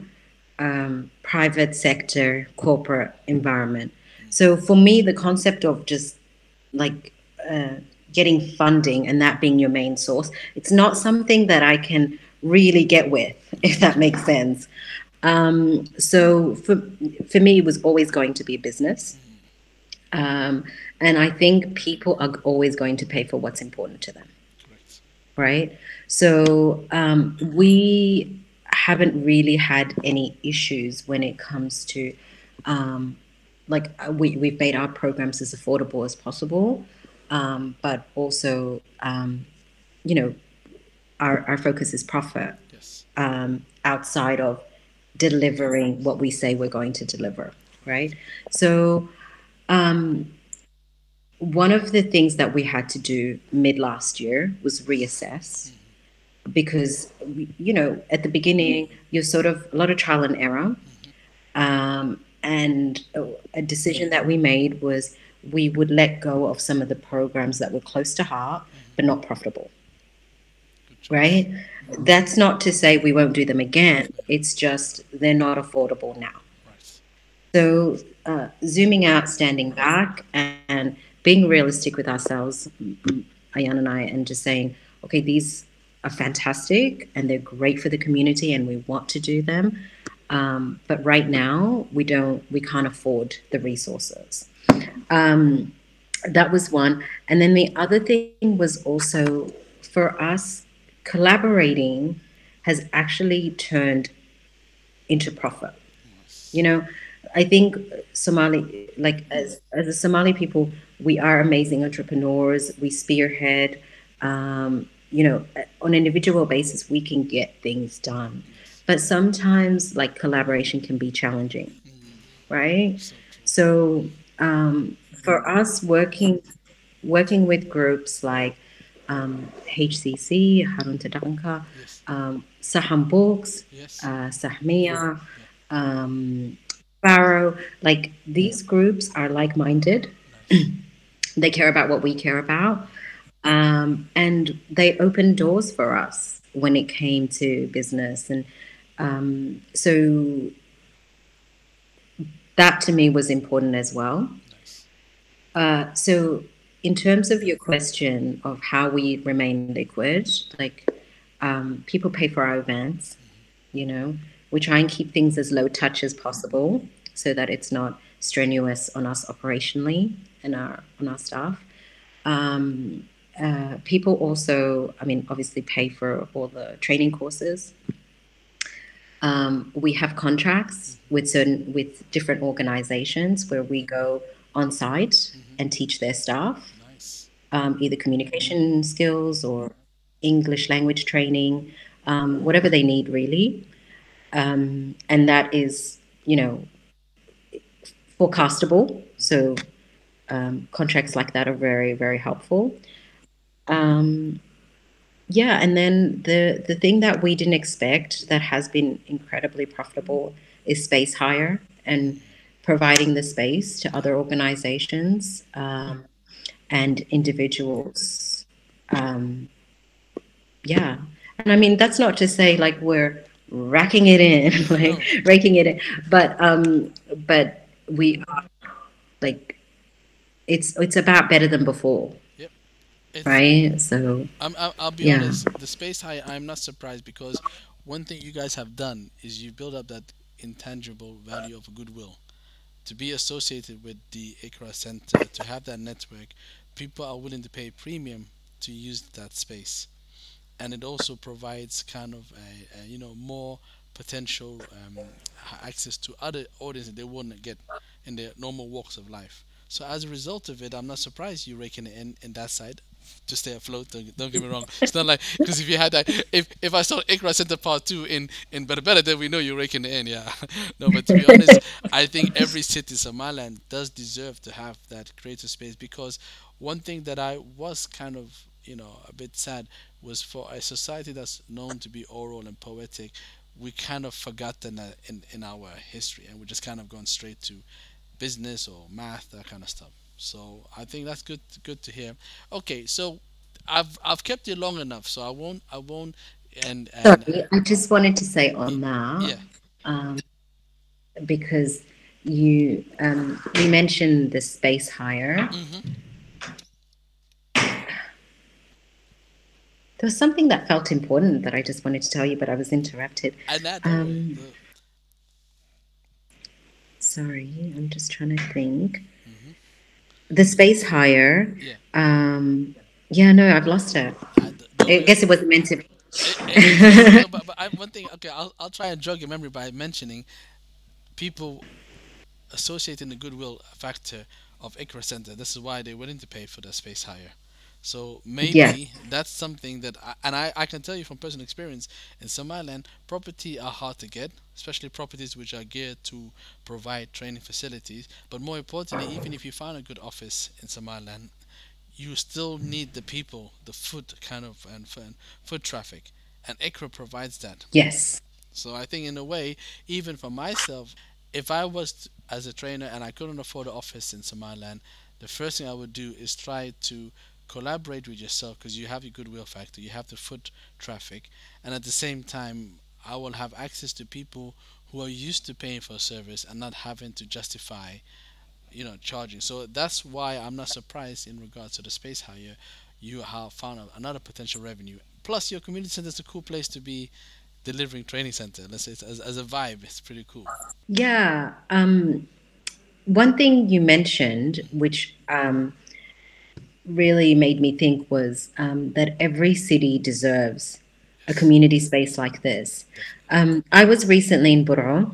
um, private sector, corporate environment. So for me, the concept of just like uh, getting funding and that being your main source, it's not something that I can really get with, if that makes sense. Um, so for for me, it was always going to be business, um, and I think people are always going to pay for what's important to them correct. right? So um, we haven't really had any issues when it comes to um, like uh, we we've made our programs as affordable as possible, um, but also um, you know our our focus is profit Yes. um, outside of delivering what we say we're going to deliver, right? So um, one of the things that we had to do mid last year was reassess because you know at the beginning you're sort of a lot of trial and error. Um, and a decision that we made was we would let go of some of the programs that were close to heart but not profitable. Right? That's not to say we won't do them again. It's just they're not affordable now. So uh, zooming out standing back and being realistic with ourselves ayan and i and just saying okay these are fantastic and they're great for the community and we want to do them um, but right now we don't we can't afford the resources um, that was one and then the other thing was also for us collaborating has actually turned into profit you know i think somali like as as a somali people we are amazing entrepreneurs. We spearhead. Um, you know, on an individual basis, we can get things done. But sometimes, like collaboration can be challenging, right? So um, for us, working working with groups like um, HCC, Harun Tadanka, um, Saham Books, uh, Sahmiya, um, Barrow, like these groups are like minded. They care about what we care about. Um, and they opened doors for us when it came to business. And um, so that to me was important as well. Nice. Uh, so, in terms of your question of how we remain liquid, like um, people pay for our events, you know, we try and keep things as low touch as possible so that it's not strenuous on us operationally and our on our staff. Um, uh, people also, I mean, obviously pay for all the training courses. Um, we have contracts with certain with different organizations where we go on site and teach their staff Nice. um, either communication skills or English language training, um, whatever they need, really. Um, and that is, you know, forecastable. So um, contracts like that are very, very helpful. Um, yeah, and then the the thing that we didn't expect that has been incredibly profitable is space hire and providing the space to other organizations um, and individuals. Um, yeah, and I mean that's not to say like we're racking it in, like raking it in, but um, but we are like it's it's about better than before, It's, right? So I'm, I'll, I'll be Yeah. honest. The space high, I'm not surprised because one thing you guys have done is you build up that intangible value of goodwill. To be associated with the Iqra Center, to have that network, people are willing to pay premium to use that space, and it also provides kind of a, a you know more potential um, access to other audiences they wouldn't get in their normal walks of life. So as a result of it, I'm not surprised you're raking it in in that side to stay afloat. Don't, don't get me wrong. It's not like because if you had that, if if I saw Iqra Center Part Two in in Berbera, then we know you're raking it in. Yeah. no, but to be honest, I think every city, Somaliland, does deserve to have that creative space because one thing that I was kind of you know a bit sad was for a society that's known to be oral and poetic, we kind of forgotten that in in our history, and we just kind of gone straight to business or math, that kind of stuff. So I think that's good good to hear. Okay, so I've I've kept you long enough, so I won't I won't and and sorry, I just wanted to say on that. yeah um, because you um, you mentioned the space hire. hmm There was something that felt important that I just wanted to tell you, but I was interrupted. and that Um, the- Sorry, I'm just trying to think. The space hire. yeah. Um, yeah, no, I've lost it. I, I guess it wasn't meant to be. No, but, but I, one thing, okay, I'll, I'll try and jog your memory by mentioning people associating the goodwill factor of Iqra Center. This is why they're willing to pay for the space hire. So maybe that's something that, I, and I, I can tell you from personal experience, in Somaliland, property are hard to get, especially properties which are geared to provide training facilities. But more importantly, even if you find a good office in Somaliland, you still need the people, the foot kind of, and, and foot traffic. And Iqra provides that. Yes. So I think in a way, even for myself, if I was t- as a trainer and I couldn't afford an office in Somaliland, the first thing I would do is try to collaborate with yourself because you have your goodwill factor, you have the foot traffic, and at the same time, I will have access to people who are used to paying for a service and not having to justify, you know, charging. So that's why I'm not surprised in regards to the space hire, you have found another potential revenue. Plus, your community center is a cool place to be delivering training center. Let's say as, as a vibe, it's pretty cool. Yeah. Um, one thing you mentioned, which um, really made me think, was um, that every city deserves a community space like this. Um, I was recently in Buro,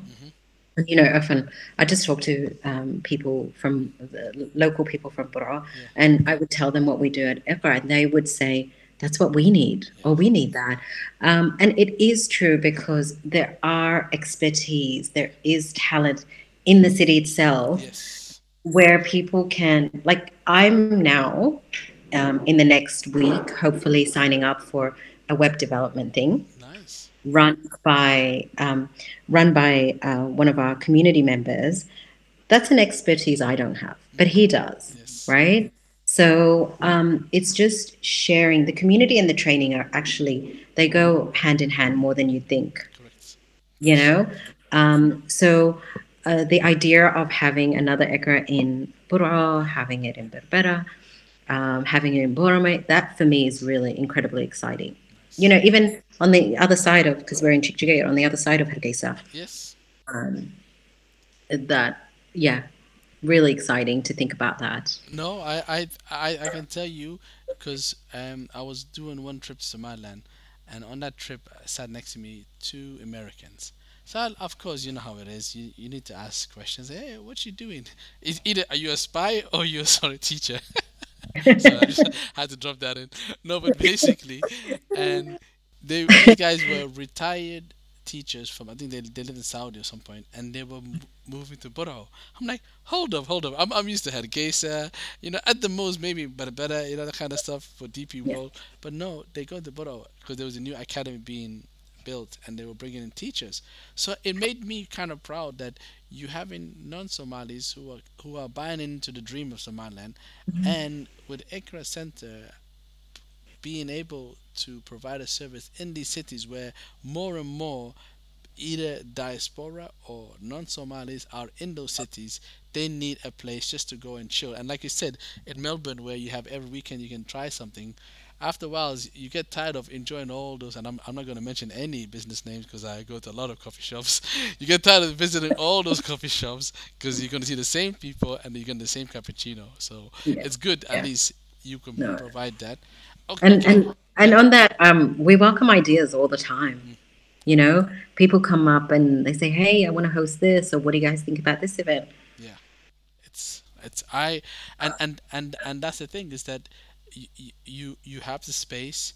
you know, often I just talk to um, people from the local people from Buro, Yeah. and I would tell them what we do at Iqra, and they would say, "That's what we need, or we need that." Um, and it is true because there are expertise, there is talent in the city itself Yes. Where people can, like, I'm now um, in the next week, hopefully signing up for a web development thing Nice. run by um, run by uh, one of our community members. That's an expertise I don't have, but he does, Yes. right? So um, it's just sharing. The community and the training are actually they go hand in hand more than you think. Correct. You know, um, so uh, the idea of having another Iqra in Buro, having it in Berbera, um, having it in Borama, that for me is really incredibly exciting. You know, even on the other side of, because we're in Chikchigay, on the other side of Hargeisa, Yes. um, that, yeah, really exciting to think about that. No, I I I, I can tell you because um I was doing one trip to Somaliland, and on that trip sat next to me two Americans. So of course you know how it is. You you need to ask questions. Hey, what you doing? Is either are you a spy or you a sorry teacher? so I just had to drop that in. No, but basically, and they these guys were retired teachers from I think they they lived in Saudi at some point, and they were m- moving to Buro. I'm like, hold up, hold up. I'm I'm used to Hargeisa, you know, at the most maybe better better, you know, that kind of stuff for DP Yeah. World. But no, they go to Buro because there was a new academy being built, and they were bringing in teachers. So it made me kind of proud that you having non-Somalis who are who are buying into the dream of Somaliland, mm-hmm. and with Iqra Center being able to provide a service in these cities where more and more either diaspora or non-Somalis are in those cities, they need a place just to go and chill. And like you said, in Melbourne, where you have every weekend you can try something, after a while you get tired of enjoying all those. And I'm, I'm not going to mention any business names because I go to a lot of coffee shops. You get tired of visiting all those coffee shops because you're going to see the same people and you're getting the same cappuccino. So Yeah. it's good at least you can No. provide that. Okay, And and and on that, um, we welcome ideas all the time. You know, people come up and they say, "Hey, I want to host this," or "What do you guys think about this event?" Yeah. it's it's i and and and and that's the thing is that you you have the space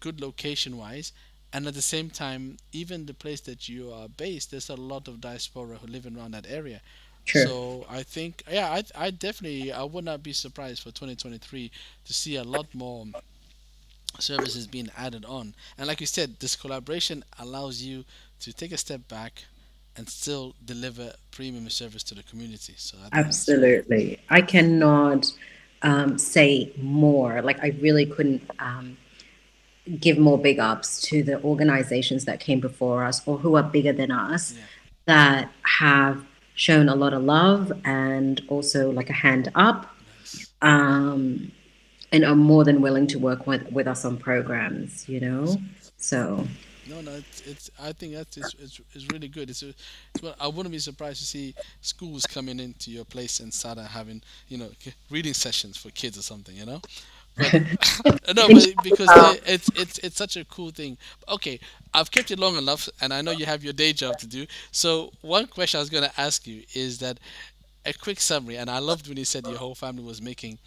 good location wise and at the same time even the place that you are based there's a lot of diaspora who live around that area True. so i think yeah i i definitely i would not be surprised for 2023 to see a lot more services being added on and like you said this collaboration allows you to take a step back and still deliver premium service to the community so i Absolutely. I cannot um, say more. Like, I really couldn't um, give more big ups to the organizations that came before us or who are bigger than us yeah that have shown a lot of love and also like a hand up nice um, and are more than willing to work with, with us on programs, you know? So, No, no, it's, it's I think that's it's, it's, it's really good. It's, a, it's what I wouldn't be surprised to see schools coming into your place and start having you know reading sessions for kids or something, you know. But no, but because they, it's it's it's such a cool thing. Okay, I've kept it long enough, and I know you have your day job to do. So one question I was going to ask you is that a quick summary, and I loved when you said your whole family was making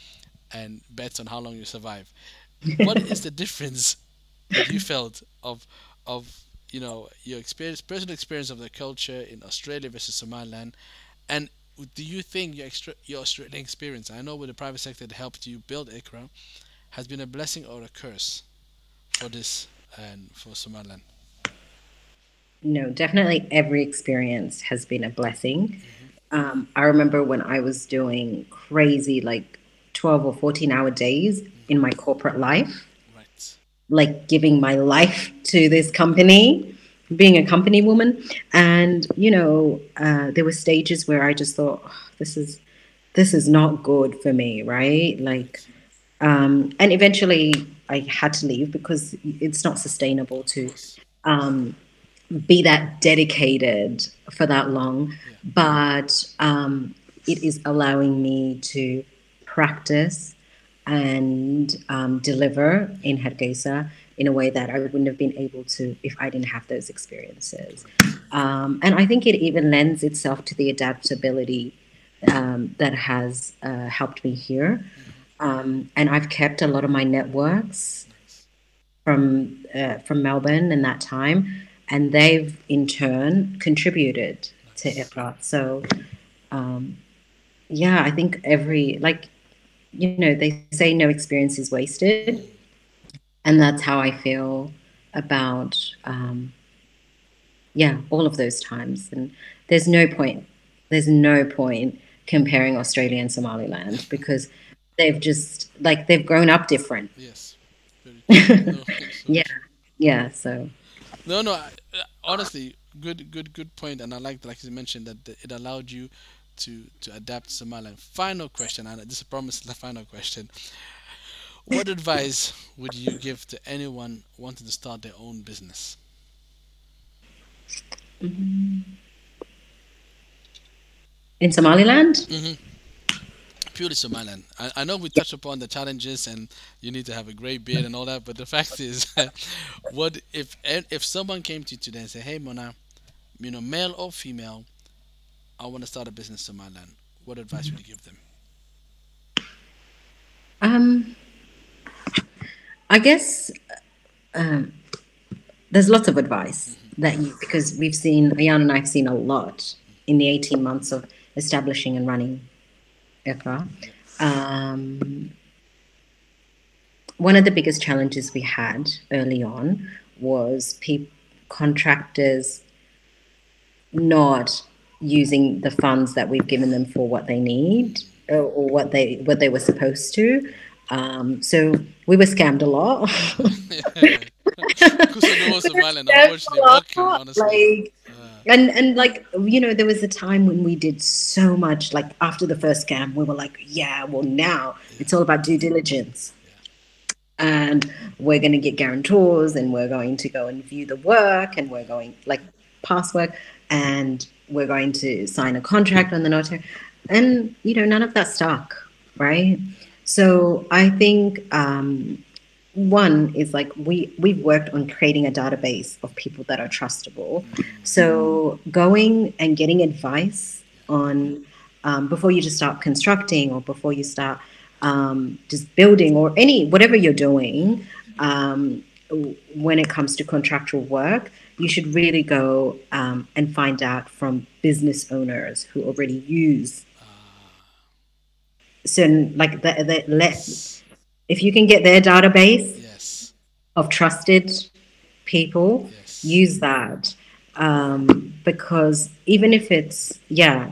and bets on how long you survive. What is the difference that you felt of of you know your experience, personal experience of the culture in Australia versus Somaliland, and do you think your extra, your Australian experience, I know with the private sector that helped you build Iqra, has been a blessing or a curse for this and for Somaliland? no, definitely every experience has been a blessing. hmm Um, I remember when I was doing crazy, like 12 or 14 hour days in my corporate life. Like giving my life to this company, being a company woman. And, you know, uh, there were stages where I just thought, "Oh, this is, this is not good for me, right? Like, um, and eventually I had to leave because it's not sustainable to um, be that dedicated for that long, Yeah. but um, it is allowing me to practice and um, deliver in Hargeisa. in a way that I wouldn't have been able to if I didn't have those experiences. Um, and I think it even lends itself to the adaptability um, that has uh, helped me here. Um, and I've kept a lot of my networks from uh, from Melbourne in that time, and they've in turn contributed to Iqra. So, um, yeah, I think every like you know they say no experience is wasted, and that's how I feel about um, yeah all of those times. And there's no point. There's no point comparing Australia and Somaliland because they've just like they've grown up different. Yes. No, Yeah, yeah. So no, no. I, honestly, good, good, good point. And I like, like you mentioned, that it allowed you to to adapt Somaliland. Final question, and this is the final question. What advice would you give to anyone wanting to start their own business? in Somaliland, hmm Purely Somaliland. I, I know we touched upon the challenges and you need to have a great beard and all that, but the fact is, what if if someone came to you today and said, "Hey, Mona, you know, male or female, I want to start a business in my land. What advice would you give them?" um, I guess um, there's lots of advice that you because we've seen Ayan and I've seen a lot in the 18 months of establishing and running Iqra. Um, one of the biggest challenges we had early on was peop contractors not using the funds that we've given them for what they need or, or what they what they were supposed to. Um, so we were scammed a lot. Because I know Somaliland, unfortunately, working like and and like you know there was a time when we did so much like after the first scam we were like yeah well now it's all about due diligence and we're going to get guarantors and we're going to go and view the work and we're going like past work and we're going to sign a contract on the notary and you know none of that stuck right? So i think um, one is like we we've worked on creating a database of people that are trustable. So going and getting advice on um, before you just start constructing or before you start um, just building or any whatever you're doing um, when it comes to contractual work you should really go um, and find out from business owners who already use certain like the, the let if you can get their database yes, of trusted people yes, use that. Um, because even if it's yeah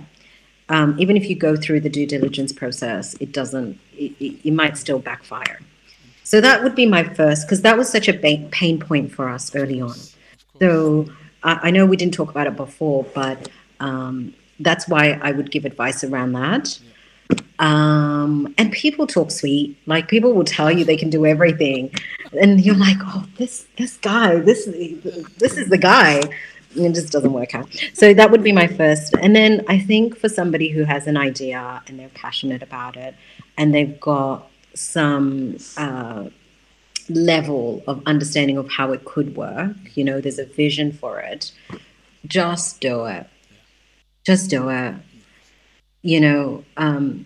um, even if you go through the due diligence process it doesn't it, it, it might still backfire. So that would be my first because that was such a pain point for us early on. So I, I know we didn't talk about it before but um, that's why i would give advice around that. Um, and people talk sweet. Like people will tell you they can do everything. And you're like oh this this guy this this is the guy. And it just doesn't work out. So that would be my first. And then i think for somebody who has an idea and they're passionate about it and they've got some uh, level of understanding of how it could work you know there's a vision for it. Just do it. Just do it. You know um,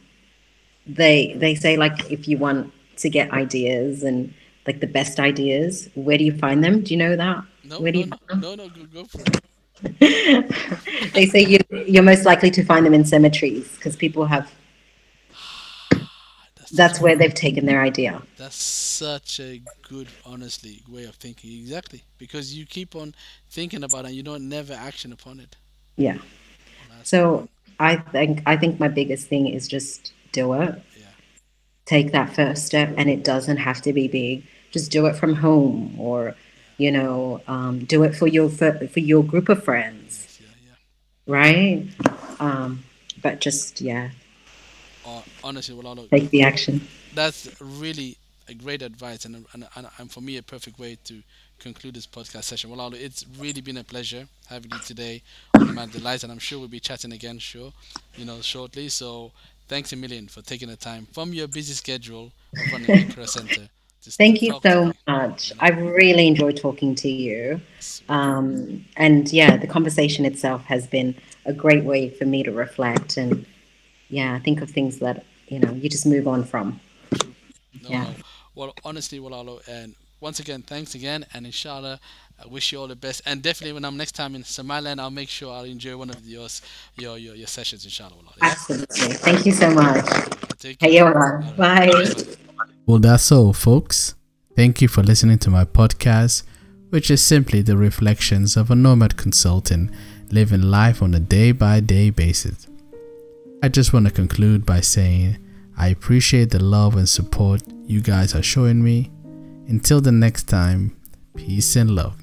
they they say like if you want to get ideas and like the best ideas where do you find them? Do you know that? No, where do no, you no, find no, no, go, go for it. they say you, you're most likely to find them in cemeteries because people have That's where they've taken their idea. That's such a good, honestly, way of thinking. Exactly, because you keep on thinking about it and you don't never action upon it. yeah. So i think i think my biggest thing is just do it. Yeah, take that first step and it doesn't have to be big. Just do it from home or you know um, do it for your for, for your group of friends. Yeah, yeah. right? Um, but just yeah honestly, well, take the action that's really a great advice and, and, and, and for me a perfect way to conclude this podcast session. Well, it's really been a pleasure having you today on the Man Delights, and I'm sure we'll be chatting again, sure, you know, shortly. So thanks a million for taking the time from your busy schedule of running the Iqra Center Thank you so much. I really enjoyed talking to you. Um, and yeah, the conversation itself has been a great way for me to reflect and yeah, think of things that, you know, you just move on from. No, yeah. No. Well, honestly, Walalo, and once again, thanks again, and inshallah, I wish you all the best. And definitely, when I'm next time in Somaliland, I'll make sure I'll enjoy one of yours, your your, your sessions, inshallah. Yeah? Absolutely. Thank you so much. Hey, Bye. Bye. Well, that's all, folks. Thank you for listening to my podcast, which is simply the reflections of a nomad consultant living life on a day by day basis. I just want to conclude by saying I appreciate the love and support you guys are showing me. Until the next time, peace and love.